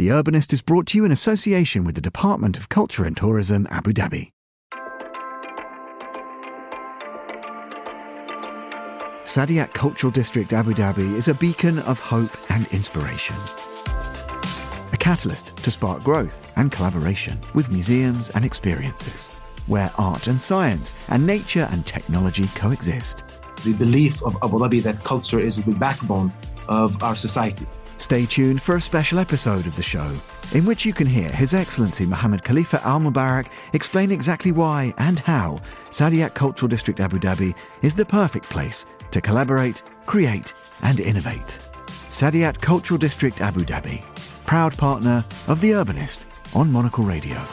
The Urbanist is brought to you in association with the Department of Culture and Tourism, Abu Dhabi. Saadiyat Cultural District Abu Dhabi is a beacon of hope and inspiration. A catalyst to spark growth and collaboration with museums and experiences, where art and science and nature and technology coexist. The belief of Abu Dhabi that culture is the backbone of our society. Stay tuned for a special episode of the show, in which you can hear His Excellency Mohammed Khalifa Al Mubarak explain exactly why and how Saadiyat Cultural District Abu Dhabi is the perfect place to collaborate, create, and innovate. Saadiyat Cultural District Abu Dhabi, proud partner of The Urbanist on Monocle Radio.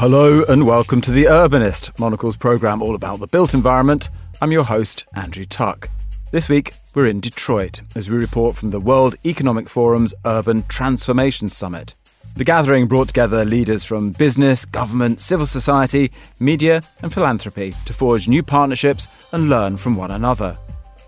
Hello and welcome to The Urbanist, Monocle's programme all about the built environment. I'm your host, Andrew Tuck. This week, we're in Detroit as we report from the World Economic Forum's Urban Transformation Summit. The gathering brought together leaders from business, government, civil society, media, and philanthropy to forge new partnerships and learn from one another.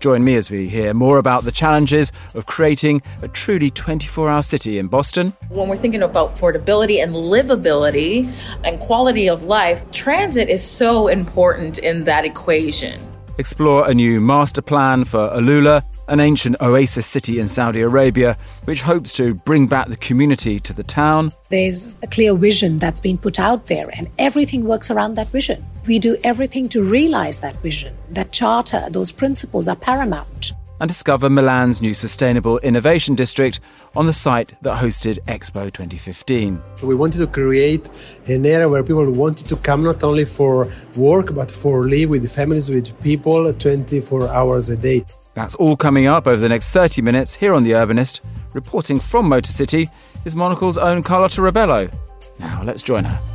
Join me as we hear more about the challenges of creating a truly 24 hour city in Boston. When we're thinking about affordability and livability and quality of life, transit is so important in that equation. Explore a new master plan for AlUla, an ancient oasis city in Saudi Arabia, which hopes to bring back the community to the town. There's a clear vision that's been put out there, and everything works around that vision. We do everything to realize that vision. That charter, those principles are paramount. And discover Milan's new sustainable innovation district on the site that hosted Expo 2015. We wanted to create an area where people wanted to come not only for work, but for live with families, with people 24 hours a day. That's all coming up over the next 30 minutes here on The Urbanist. Reporting from Motor City is Monocle's own Carlota Rebelo. Now let's join her.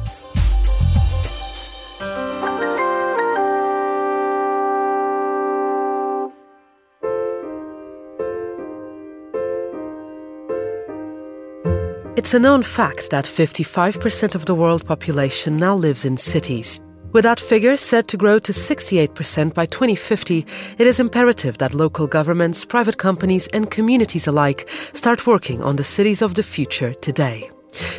It's a known fact that 55% of the world population now lives in cities. With that figure set to grow to 68% by 2050, it is imperative that local governments, private companies, and communities alike start working on the cities of the future today.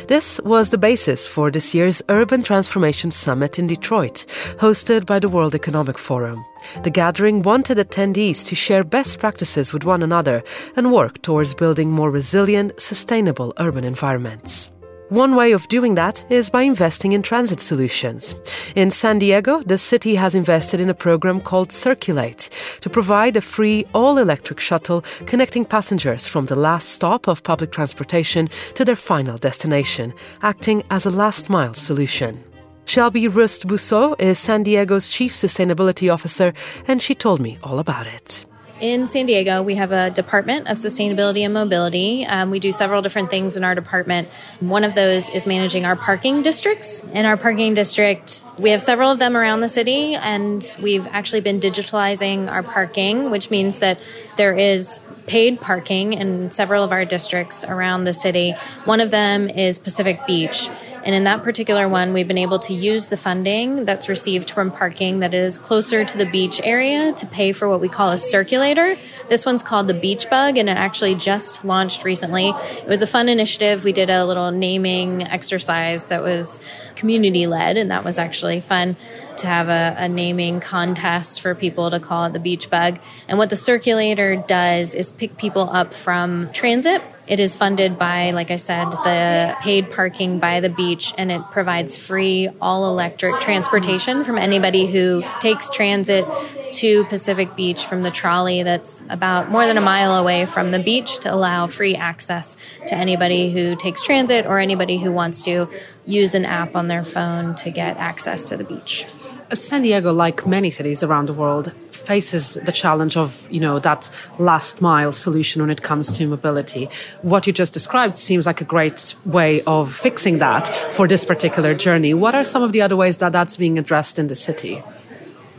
This was the basis for this year's Urban Transformation Summit in Detroit, hosted by the World Economic Forum. The gathering wanted attendees to share best practices with one another and work towards building more resilient, sustainable urban environments. One way of doing that is by investing in transit solutions. In San Diego, the city has invested in a program called Circulate to provide a free all electric shuttle connecting passengers from the last stop of public transportation to their final destination, acting as a last mile solution. Shelby Rust Buso is San Diego's chief sustainability officer, and she told me all about it. In San Diego, we have a Department of Sustainability and Mobility. Um, we do several different things in our department. One of those is managing our parking districts. In our parking district, we have several of them around the city, and we've actually been digitalizing our parking, which means that there is paid parking in several of our districts around the city. One of them is Pacific Beach. And in that particular one, we've been able to use the funding that's received from parking that is closer to the beach area to pay for what we call a circulator. This one's called the Beach Bug, and it actually just launched recently. It was a fun initiative. We did a little naming exercise that was community led, and that was actually fun to have a, a, naming contest for people to call it the beach bug. And what the circulator does is pick people up from transit it is funded by, like I said, the paid parking by the beach, and it provides free all electric transportation from anybody who takes transit to Pacific Beach from the trolley that's about more than a mile away from the beach to allow free access to anybody who takes transit or anybody who wants to use an app on their phone to get access to the beach. San Diego, like many cities around the world, faces the challenge of, you know, that last mile solution when it comes to mobility. What you just described seems like a great way of fixing that for this particular journey. What are some of the other ways that that's being addressed in the city?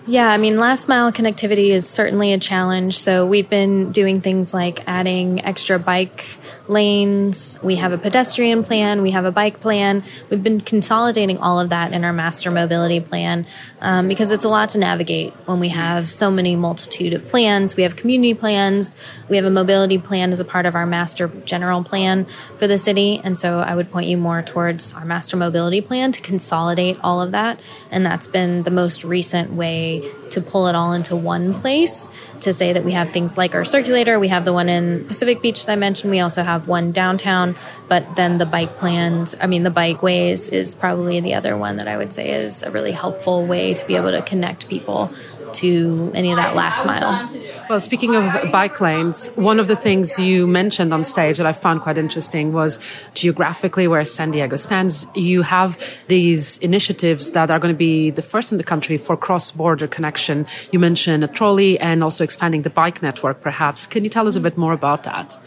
Yeah, I mean, last mile connectivity is certainly a challenge. So we've been doing things like adding extra bike lanes. We have a pedestrian plan. We have a bike plan. We've been consolidating all of that in our master mobility plan um, because it's a lot to navigate when we have so many multitude of plans. We have community plans. We have a mobility plan as a part of our master general plan for the city. And so I would point you more towards our master mobility plan to consolidate all of that. And that's been the most recent way to pull it all into one place to say that we have things like our circulator. We have the one in Pacific Beach that I mentioned. We also have one downtown, but then the bike plans, I mean, the bikeways is probably the other one that I would say is a really helpful way to be able to connect people to any of that last mile. Well, speaking of bike lanes, one of the things you mentioned on stage that I found quite interesting was geographically where San Diego stands. You have these initiatives that are going to be the first in the country for cross border connection. You mentioned a trolley and also expanding the bike network, perhaps. Can you tell us a bit more about that?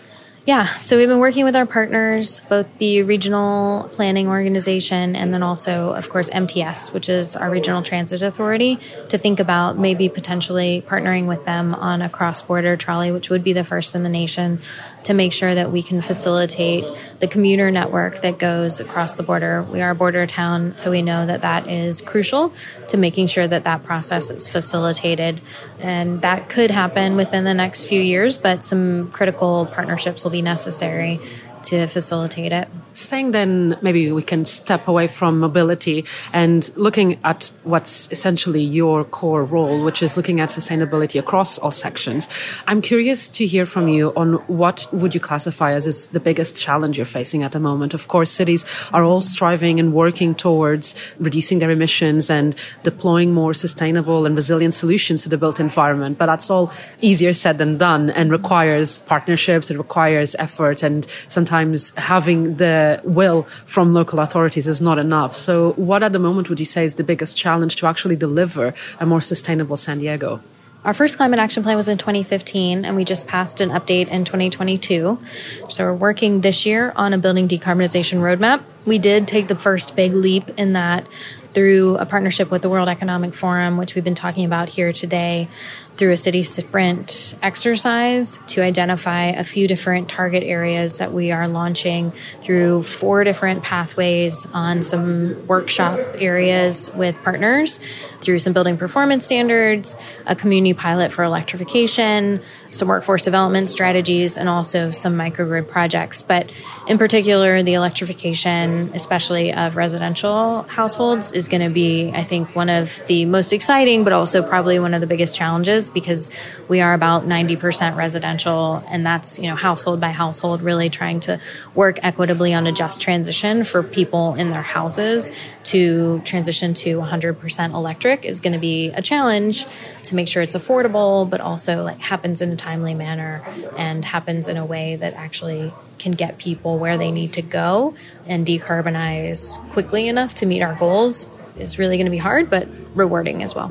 Yeah, so we've been working with our partners, both the regional planning organization and then also, of course, MTS, which is our regional transit authority, to think about maybe potentially partnering with them on a cross border trolley, which would be the first in the nation to make sure that we can facilitate the commuter network that goes across the border. We are a border town, so we know that that is crucial to making sure that that process is facilitated. And that could happen within the next few years, but some critical partnerships will be necessary to facilitate it. Saying then, maybe we can step away from mobility and looking at what's essentially your core role, which is looking at sustainability across all sections. I'm curious to hear from you on what would you classify as is the biggest challenge you're facing at the moment. Of course, cities are all striving and working towards reducing their emissions and deploying more sustainable and resilient solutions to the built environment, but that's all easier said than done and requires partnerships. It requires effort and sometimes having the Uh, will from local authorities is not enough. So, what at the moment would you say is the biggest challenge to actually deliver a more sustainable San Diego? Our first climate action plan was in 2015, and we just passed an update in 2022. So we're working this year on a building decarbonization roadmap. We did take the first big leap in that through a partnership with the World Economic Forum, which we've been talking about here today, through a city sprint exercise to identify a few different target areas that we are launching through four different pathways on some workshop areas with partners through some building performance standards, a community pilot for electrification, some workforce development strategies, and also some microgrid projects. But in particular, the electrification, especially of residential households, is going to be, I think, one of the most exciting, but also probably one of the biggest challenges because we are about 90% residential, and that's, you know, household by household, really trying to work equitably on a just transition for people in their houses to transition to 100% electric is going to be a challenge to make sure it's affordable, but also like happens in a timely manner and happens in a way that actually can get people where they need to go and decarbonize quickly enough to meet our goals is really going to be hard, but rewarding as well.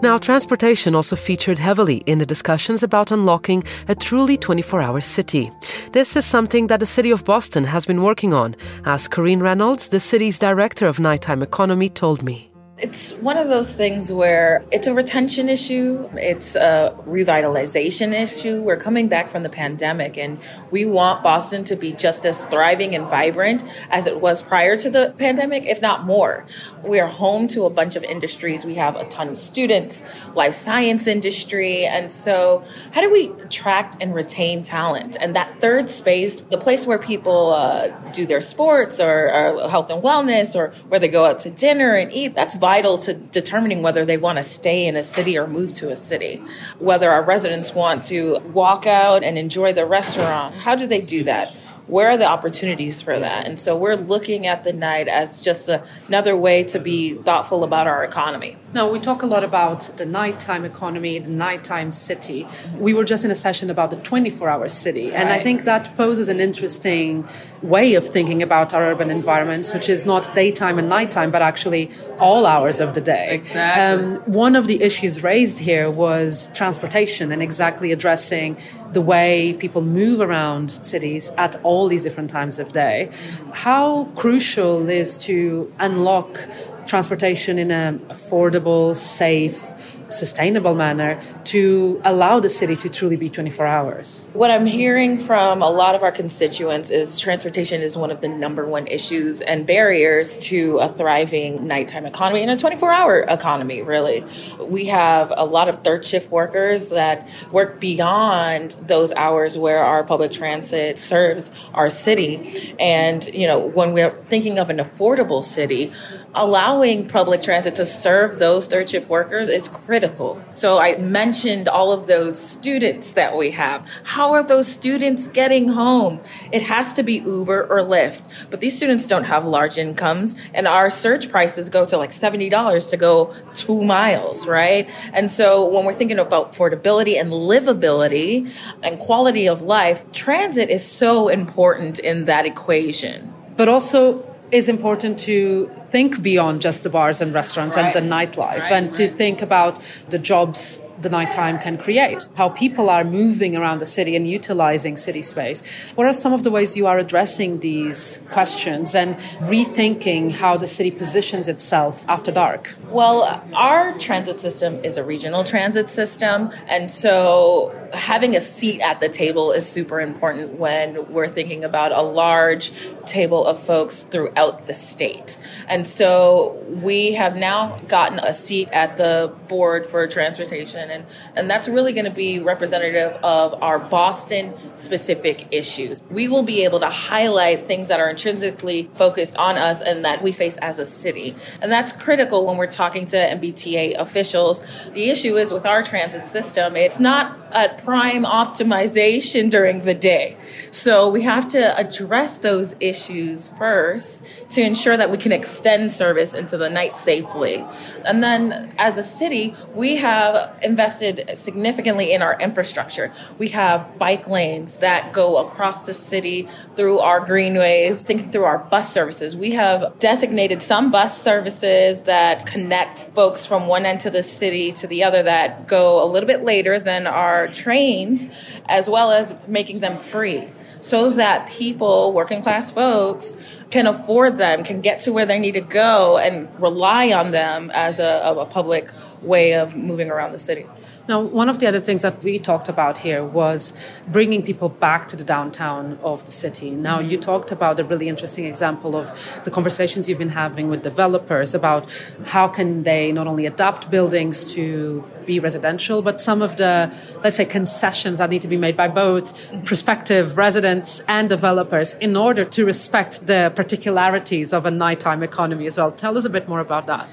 Now, transportation also featured heavily in the discussions about unlocking a truly 24 hour city. This is something that the City of Boston has been working on, as Corean Reynolds, the city's director of nighttime economy, told me. It's one of those things where it's a retention issue, it's a revitalization issue. We're coming back from the pandemic and we want Boston to be just as thriving and vibrant as it was prior to the pandemic, if not more. We are home to a bunch of industries. We have a ton of students, life science industry. And so, how do we attract and retain talent? And that third space, the place where people uh, do their sports or, or health and wellness or where they go out to dinner and eat, that's vital to determining whether they want to stay in a city or move to a city. Whether our residents want to walk out and enjoy the restaurant. How do they do that? where are the opportunities for that? And so we're looking at the night as just a, another way to be thoughtful about our economy. Now, we talk a lot about the nighttime economy, the nighttime city. We were just in a session about the 24 hour city. And. I think that poses an interesting way of thinking about our urban environments, which is not daytime and nighttime, but actually all hours of the day. Exactly. Um, one of the issues raised here was transportation and exactly addressing the way people move around cities at all these different times of day. How crucial is to unlock transportation in an affordable, safe, sustainable manner to allow the city to truly be 24 hours. What I'm hearing from a lot of our constituents is transportation is one of the number one issues and barriers to a thriving nighttime economy and a 24 hour economy, really. We have a lot of third shift workers that work beyond those hours where our public transit serves our city. And, you know, when we're thinking of an affordable city, allowing public transit to serve those third shift workers is critical. So I mentioned all of those students that we have. How are those students getting home? It has to be Uber or Lyft. But these students don't have large incomes and our surge prices go to like $70 to go two miles, right? And so when we're thinking about affordability and livability and quality of life, transit is so important in that equation. But also is important to think beyond just the bars and restaurants right. and the nightlife right, and right. to think about the jobs the nighttime can create, how people are moving around the city and utilizing city space. What are some of the ways you are addressing these questions and rethinking how the city positions itself after dark? Well, our transit system is a regional transit system, and so having a seat at the table is super important when we're thinking about a large table of folks throughout the state. And so we have now gotten a seat at the board for transportation and, and that's really going to be representative of our Boston specific issues. We will be able to highlight things that are intrinsically focused on us and that we face as a city. And that's critical when we're talking to MBTA officials. The issue is with our transit system, it's not at prime optimization during the day. So we have to address those issues first to ensure that we can extend service into the night safely. And then as a city, we have invested significantly in our infrastructure. We have bike lanes that go across the city through our greenways, thinking through our bus services. We have designated some bus services that connect folks from one end of the city to the other that go a little bit later than our trains, as well as making them free so that people, working class folks, can afford them, can get to where they need to go, and rely on them as a, a public way of moving around the city. Now, one of the other things that we talked about here was bringing people back to the downtown of the city. Now, you talked about a really interesting example of the conversations you've been having with developers about how can they not only adapt buildings to be residential, but some of the, let's say, concessions that need to be made by both prospective residents and developers in order to respect the particularities of a nighttime economy as well. Tell us a bit more about that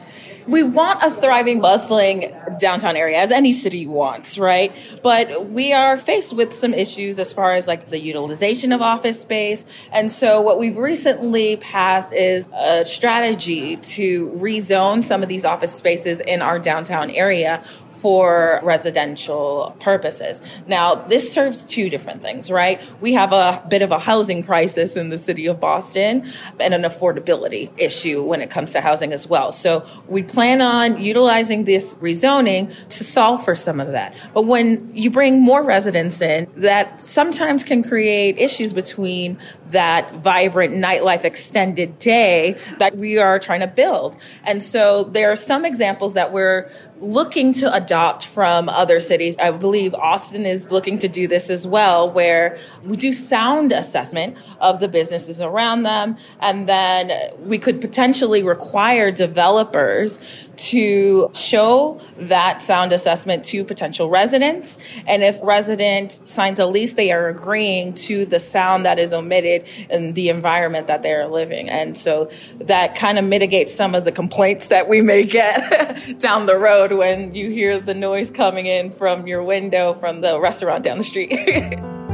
we want a thriving, bustling downtown area, as any city wants, right? But we are faced with some issues as far as like the utilization of office space. And so what we've recently passed is a strategy to rezone some of these office spaces in our downtown area for residential purposes. Now, this serves two different things, right? We have a bit of a housing crisis in the city of Boston and an affordability issue when it comes to housing as well. So we plan on utilizing this rezoning to solve for some of that. But when you bring more residents in, that sometimes can create issues between that vibrant nightlife extended day that we are trying to build. And so there are some examples that we're looking to adopt from other cities. I believe Austin is looking to do this as well, where we do sound assessment of the businesses around them, and then we could potentially require developers to show that sound assessment to potential residents. And if resident signs a lease, they are agreeing to the sound that is omitted in the environment that they are living. And so that kind of mitigates some of the complaints that we may get down the road when you hear the noise coming in from your window from the restaurant down the street.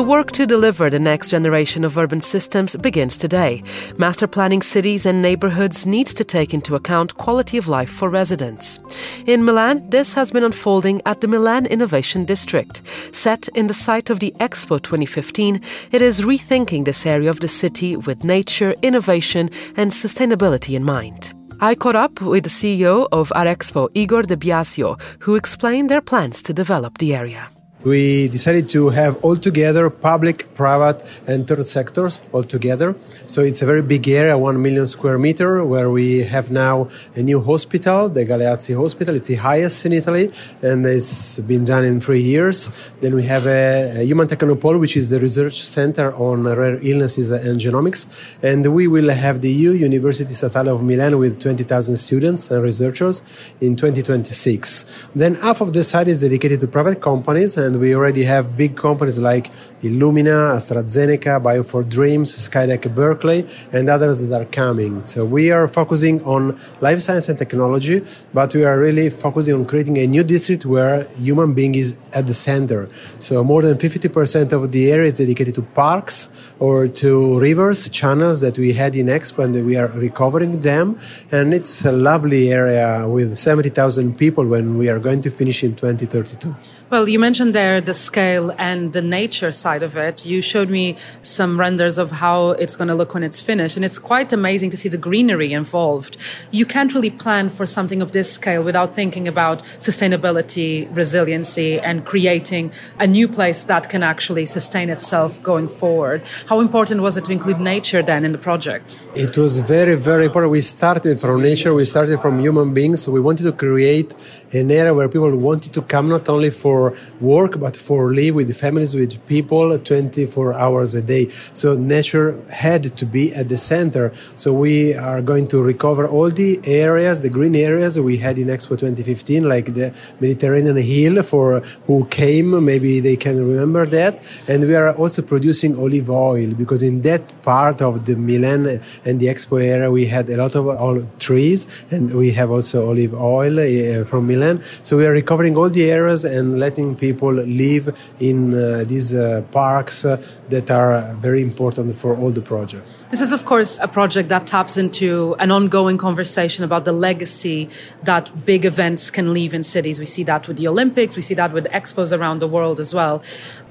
The work to deliver the next generation of urban systems begins today. Master planning cities and neighborhoods needs to take into account quality of life for residents. In Milan, this has been unfolding at the Milan Innovation District. Set in the site of the Expo 2015, it is rethinking this area of the city with nature, innovation, and sustainability in mind. I caught up with the CEO of Arexpo, Igor De Biasio, who explained their plans to develop the area. We decided to have all together public, private, and third sectors all together. So it's a very big area, one million square meter, where we have now a new hospital, the Galeazzi Hospital. It's the highest in Italy, and it's been done in three years. Then we have a, a human technopole, which is the research center on rare illnesses and genomics, and we will have the EU University Statale of Milan with 20,000 students and researchers in 2026. Then half of the site is dedicated to private companies. And and we already have big companies like Illumina, AstraZeneca, Bio4Dreams, Skydeck Berkeley, and others that are coming. So we are focusing on life science and technology, but we are really focusing on creating a new district where human being is at the center. So more than 50% of the area is dedicated to parks or to rivers, channels that we had in Expo, and we are recovering them. And it's a lovely area with 70,000 people when we are going to finish in 2032. Well, you mentioned there the scale and the nature side of it. You showed me some renders of how it's going to look when it's finished, and it's quite amazing to see the greenery involved. You can't really plan for something of this scale without thinking about sustainability, resiliency, and creating a new place that can actually sustain itself going forward. How important was it to include nature then in the project? It was very, very important. We started from nature, we started from human beings. We wanted to create an area where people wanted to come not only for work but for live with families with people 24 hours a day. So nature had to be at the center. So we are going to recover all the areas the green areas we had in expo 2015 like the mediterranean hill for who came maybe they can remember that. And we are also producing olive oil because in that part of the milan and the expo area we had a lot of trees and we have also olive oil uh, from milan so we are recovering all the areas and letting people live in uh, these uh, parks uh, that are very important for all the projects. This is, of course, a project that taps into an ongoing conversation about the legacy that big events can leave in cities. We see that with the Olympics, we see that with expos around the world as well.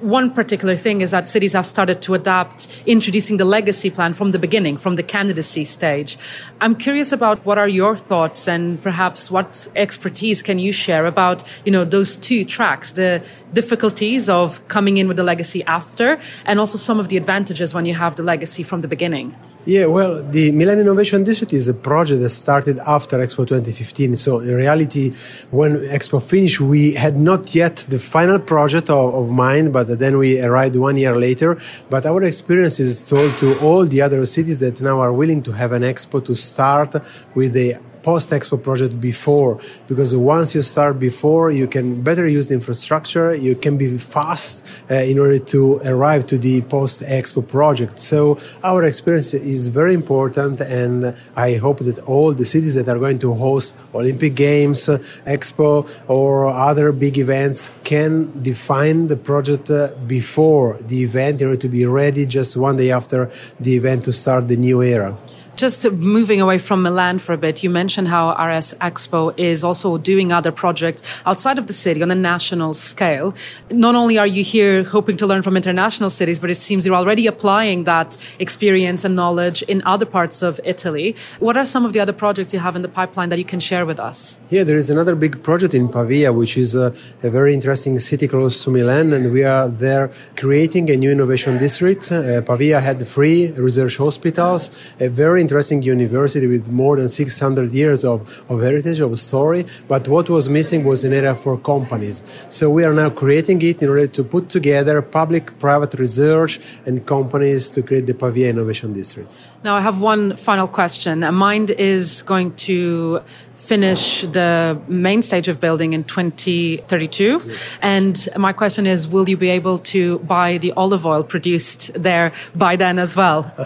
One particular thing is that cities have started to adapt introducing the legacy plan from the beginning, from the candidacy stage. I'm curious about what are your thoughts and perhaps what expertise can you share about, you know, those two tracks, the difficulties of coming in with the legacy after and also some of the advantages when you have the legacy from the beginning. Yeah, well, the Milan Innovation District is a project that started after Expo 2015. So, in reality, when Expo finished, we had not yet the final project of, of MIND, but then we arrived one year later. But our experience is told to all the other cities that now are willing to have an Expo to start with the post expo project before because once you start before you can better use the infrastructure you can be fast uh, in order to arrive to the post expo project. So our experience is very important and i hope that all the cities that are going to host olympic games expo or other big events can define the project uh, before the event in order to be ready just one day after the event to start the new era just moving away from Milan for a bit, you mentioned how Arexpo is also doing other projects outside of the city on a national scale. Not only are you here hoping to learn from international cities, but it seems you're already applying that experience and knowledge in other parts of Italy. What are some of the other projects you have in the pipeline that you can share with us? Yeah, there is another big project in Pavia, which is a, a very interesting city close to Milan, and we are there creating a new innovation district. Uh, Pavia had three research hospitals, a very interesting university with more than 600 years of, of heritage, of story. But what was missing was an area for companies. So we are now creating it in order to put together public private research and companies to create the Pavia Innovation District. Now, I have one final question. MIND is going to finish the main stage of building in 2032. And my question is, will you be able to buy the olive oil produced there by then as well?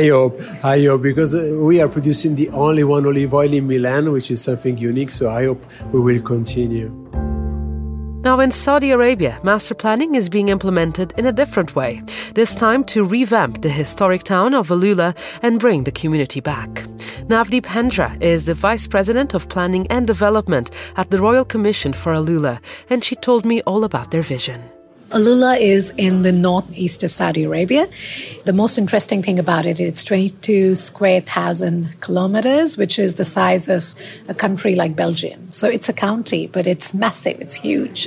I hope, I hope, because uh, we are producing the only one olive oil in Milan, which is something unique. So I hope we will continue. Now, in Saudi Arabia, master planning is being implemented in a different way, this time to revamp the historic town of AlUla and bring the community back. Navdeep Hendra is the Vice President of Planning and Development at the Royal Commission for AlUla, and she told me all about their vision. AlUla is in the northeast of Saudi Arabia. The most interesting thing about it, it's 22 square thousand kilometers, which is the size of a country like Belgium. So it's a county, but it's massive, it's huge.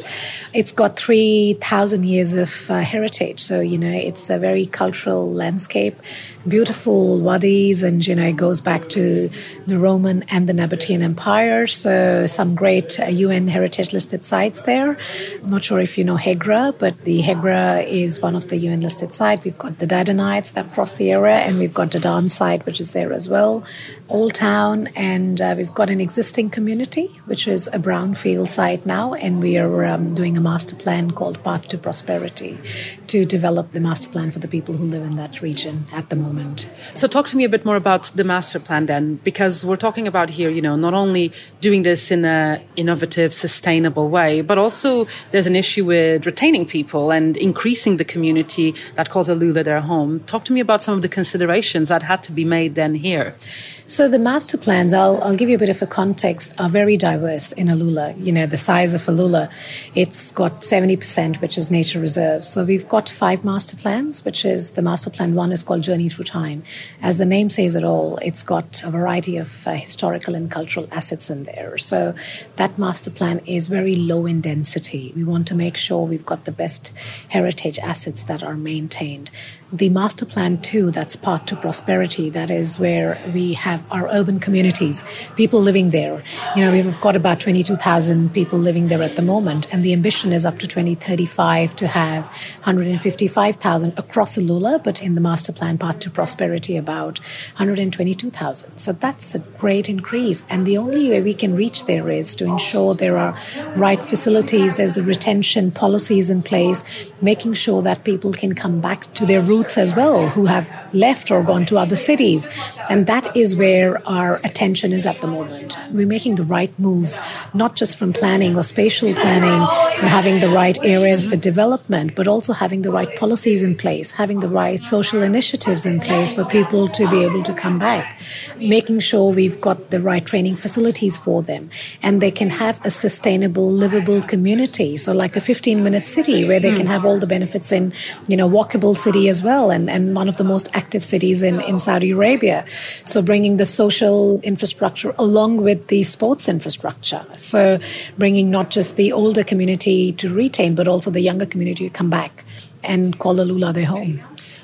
It's got 3,000 years of uh, heritage. So, you know, it's a very cultural landscape, beautiful wadis, and, you know, it goes back to the Roman and the Nabatean Empire. So some great uh, UN heritage listed sites there. I'm not sure if you know Hegra, but the Hegra is one of the UN listed sites. We've got the Dardanites that cross the area, and we've got the Dadan site, which is there as well. Old Town, and uh, we've got an existing community, which is a brownfield site now, and we are um, doing a master plan called Path to Prosperity to develop the master plan for the people who live in that region at the moment. So, talk to me a bit more about the master plan then, because we're talking about here, you know, not only doing this in an innovative, sustainable way, but also there's an issue with retaining people and increasing the community that calls AlUla their home. Talk to me about some of the considerations that had to be made then here. So the master plans, I'll, I'll give you a bit of a context, are very diverse in AlUla. You know, the size of AlUla, it's got 70%, which is nature reserves. So we've got five master plans, which is the master plan one is called Journey Time. As the name says it all, it's got a variety of uh, historical and cultural assets in there. So that master plan is very low in density. We want to make sure we've got the best heritage assets that are maintained the master plan two that's Path to Prosperity. That is where we have our urban communities people living there. You know we've got about 22000 people living there at the moment and the ambition is up to 2035 to have 155000 across AlUla but in the master plan Path to Prosperity about 122000 so that's a great increase and the only way we can reach there is to ensure there are right facilities there's the retention policies in place making sure that people can come back to their roots youths as well who have left or gone to other cities. And that is where our attention is at the moment. We're making the right moves, not just from planning or spatial planning and having the right areas for development, but also having the right policies in place, having the right social initiatives in place for people to be able to come back, making sure we've got the right training facilities for them and they can have a sustainable, livable community. So like a 15 minute city where they can hmm. have all the benefits in, you know, walkable city as well well and, and one of the most active cities in, in Saudi Arabia. So bringing the social infrastructure along with the sports infrastructure. So bringing not just the older community to retain, but also the younger community to come back and call AlUla their home.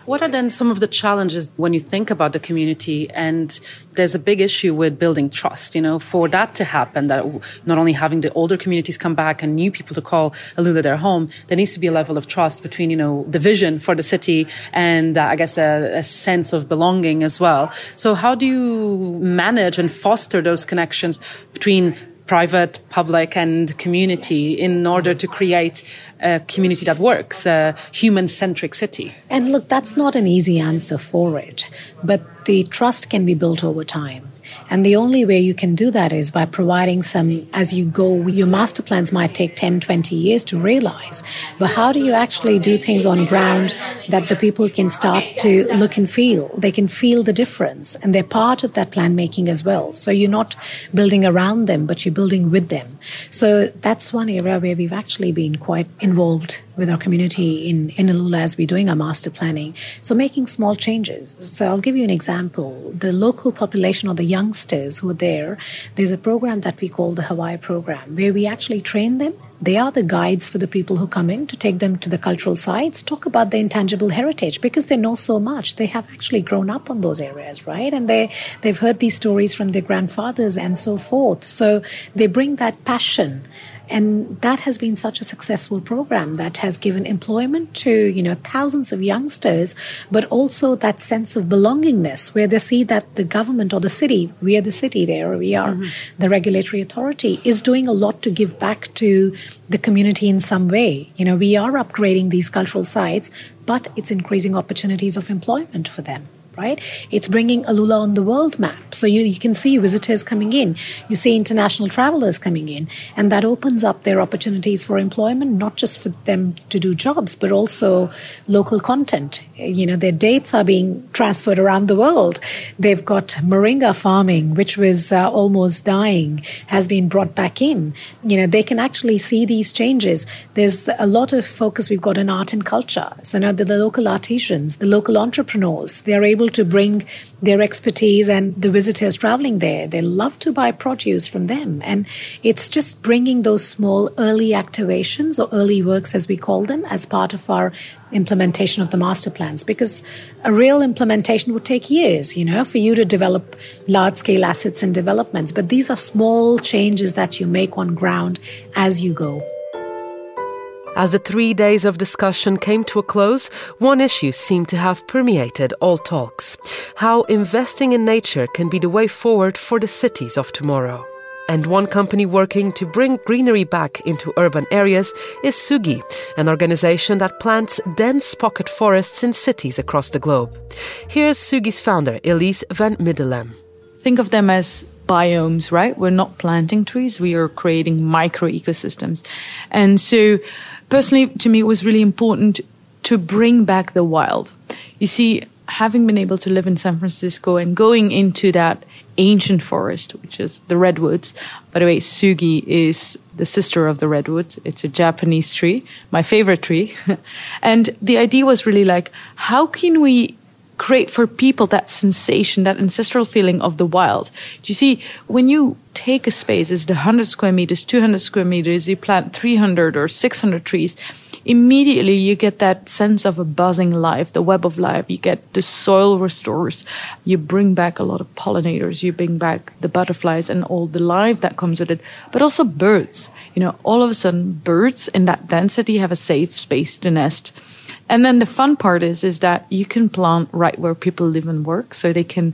What are then some of the challenges when you think about the community? And there's a big issue with building trust. You know, for that to happen, that not only having the older communities come back and new people to call AlUla their home, there needs to be a level of trust between, you know, the vision for the city and uh, I guess a, a sense of belonging as well. So how do you manage and foster those connections between private, public, and community in order to create a community that works, a human centric city? And look, that's not an easy answer for it, but the trust can be built over time. And the only way you can do that is by providing some, as you go, your master plans might take 10, 20 years to realize. But how do you actually do things on ground that the people can start to look and feel? They can feel the difference and they're part of that plan making as well. So you're not building around them, but you're building with them. So that's one area where we've actually been quite involved with our community in, in AlUla as we're doing our master planning. So making small changes. So I'll give you an example. The local population or the youngsters who are there, there's a program that we call the Rawi program where we actually train them they are the guides for the people who come in to take them to the cultural sites, talk about the intangible heritage because they know so much. They have actually grown up on those areas, right? And they, they've heard these stories from their grandfathers and so forth. So they bring that passion and that has been such a successful program that has given employment to you know thousands of youngsters but also that sense of belongingness where they see that the government or the city we are the city there we are mm-hmm. the regulatory authority is doing a lot to give back to the community in some way you know we are upgrading these cultural sites but it's increasing opportunities of employment for them right? It's bringing AlUla on the world map. So you, you can see visitors coming in, you see international travelers coming in, and that opens up their opportunities for employment, not just for them to do jobs, but also local content. You know, their dates are being transferred around the world. They've got moringa farming, which was uh, almost dying, has been brought back in. You know, they can actually see these changes. There's a lot of focus we've got in art and culture. So now the, the local artisans, the local entrepreneurs, they're able to bring their expertise and the visitors traveling there. They love to buy produce from them. And it's just bringing those small early activations or early works, as we call them, as part of our implementation of the master plans because a real implementation would take years, you know, for you to develop large scale assets and developments. But these are small changes that you make on ground as you go. As the three days of discussion came to a close, one issue seemed to have permeated all talks how investing in nature can be the way forward for the cities of tomorrow. And one company working to bring greenery back into urban areas is Sugi, an organization that plants dense pocket forests in cities across the globe. Here's Sugi's founder, Elise van Middelem. Think of them as biomes, right? We're not planting trees, we are creating micro ecosystems. And so personally, to me, it was really important to bring back the wild. You see, having been able to live in San Francisco and going into that ancient forest, which is the redwoods. By the way, sugi is the sister of the redwood. It's a Japanese tree, my favorite tree. and the idea was really like, how can we create for people that sensation, that ancestral feeling of the wild. Do you see, when you take a space, it's the 100 square meters, 200 square meters, you plant 300 or 600 trees, immediately you get that sense of a buzzing life, the web of life. You get the soil restores. You bring back a lot of pollinators. You bring back the butterflies and all the life that comes with it, but also birds. You know, all of a sudden birds in that density have a safe space to nest and then the fun part is is that you can plant right where people live and work so they can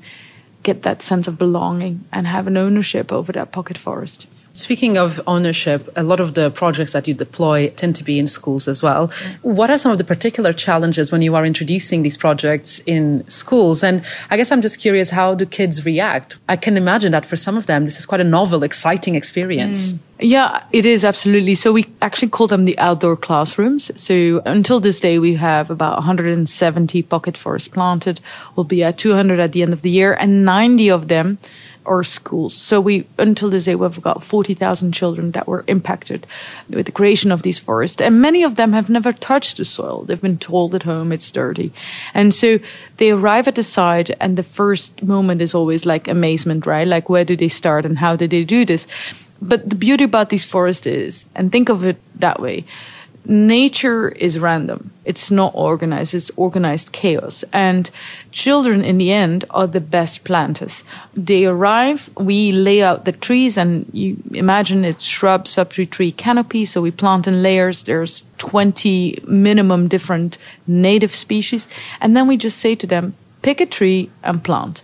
get that sense of belonging and have an ownership over that pocket forest. Speaking of ownership, a lot of the projects that you deploy tend to be in schools as well. What are some of the particular challenges when you are introducing these projects in schools? And I guess I'm just curious, how do kids react? I can imagine that for some of them, this is quite a novel, exciting experience. Mm. Yeah, it is absolutely. So we actually call them the outdoor classrooms. So until this day, we have about 170 pocket forests planted. We'll be at 200 at the end of the year and 90 of them are schools. So we, until this day, we've got 40,000 children that were impacted with the creation of these forests. And many of them have never touched the soil. They've been told at home it's dirty. And so they arrive at the site and the first moment is always like amazement, right? Like, where do they start and how did they do this? But the beauty about these forests is, and think of it that way, nature is random. It's not organized. It's organized chaos. And children in the end are the best planters. They arrive, we lay out the trees and you imagine it's shrub, subtree, tree canopy. So we plant in layers. There's 20 minimum different native species. And then we just say to them, pick a tree and plant.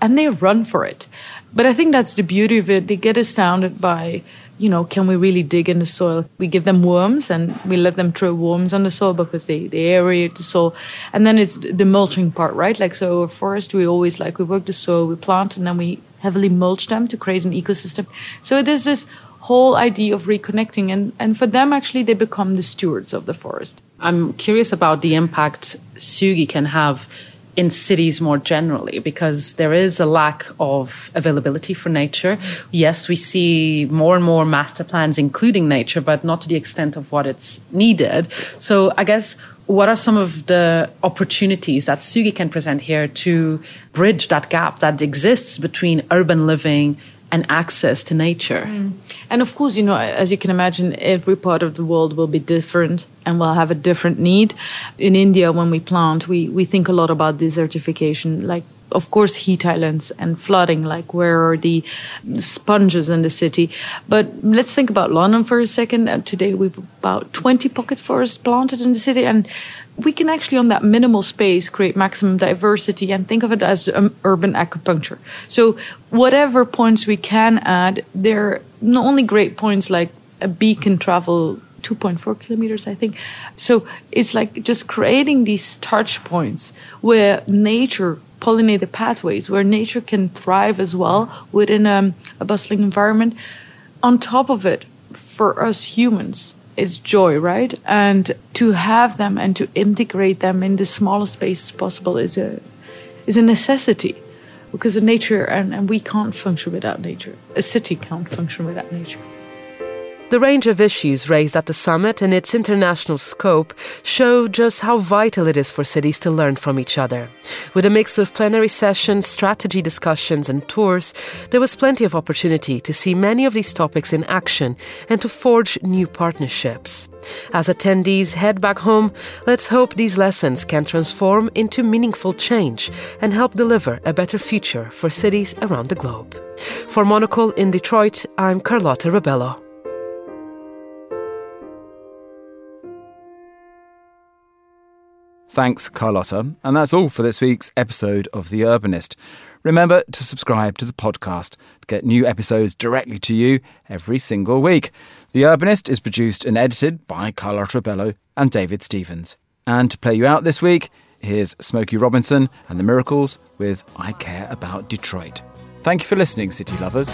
And they run for it. But I think that's the beauty of it. They get astounded by you know, can we really dig in the soil? We give them worms and we let them throw worms on the soil because they, they aerate the soil. And then it's the mulching part, right? Like, so a forest, we always like, we work the soil, we plant, and then we heavily mulch them to create an ecosystem. So there's this whole idea of reconnecting. And, and for them, actually, they become the stewards of the forest. I'm curious about the impact Sugi can have in cities more generally because there is a lack of availability for nature. Yes, we see more and more master plans including nature, but not to the extent of what it's needed. So I guess what are some of the opportunities that Sugi can present here to bridge that gap that exists between urban living and access to nature. Mm. And of course, you know, as you can imagine, every part of the world will be different and will have a different need. In India, when we plant, we, we think a lot about desertification, like of course, heat islands and flooding, like where are the sponges in the city? But let's think about London for a second. Today, we've about 20 pocket forests planted in the city, and we can actually, on that minimal space, create maximum diversity and think of it as um, urban acupuncture. So, whatever points we can add, they're not only great points like a bee can travel 2.4 kilometers, I think. So, it's like just creating these touch points where nature pollinated pathways where nature can thrive as well within a, a bustling environment. On top of it, for us humans, it's joy, right? And to have them and to integrate them in the smallest space possible is a is a necessity because of nature and, and we can't function without nature. A city can't function without nature. The range of issues raised at the summit and its international scope show just how vital it is for cities to learn from each other. With a mix of plenary sessions, strategy discussions, and tours, there was plenty of opportunity to see many of these topics in action and to forge new partnerships. As attendees head back home, let's hope these lessons can transform into meaningful change and help deliver a better future for cities around the globe. For Monocle in Detroit, I'm Carlota Rebelo. Thanks, Carlota. And that's all for this week's episode of The Urbanist. Remember to subscribe to the podcast to get new episodes directly to you every single week. The Urbanist is produced and edited by Carlota Rebelo and David Stevens. And to play you out this week, here's Smokey Robinson and the Miracles with I Care About Detroit. Thank you for listening, City Lovers.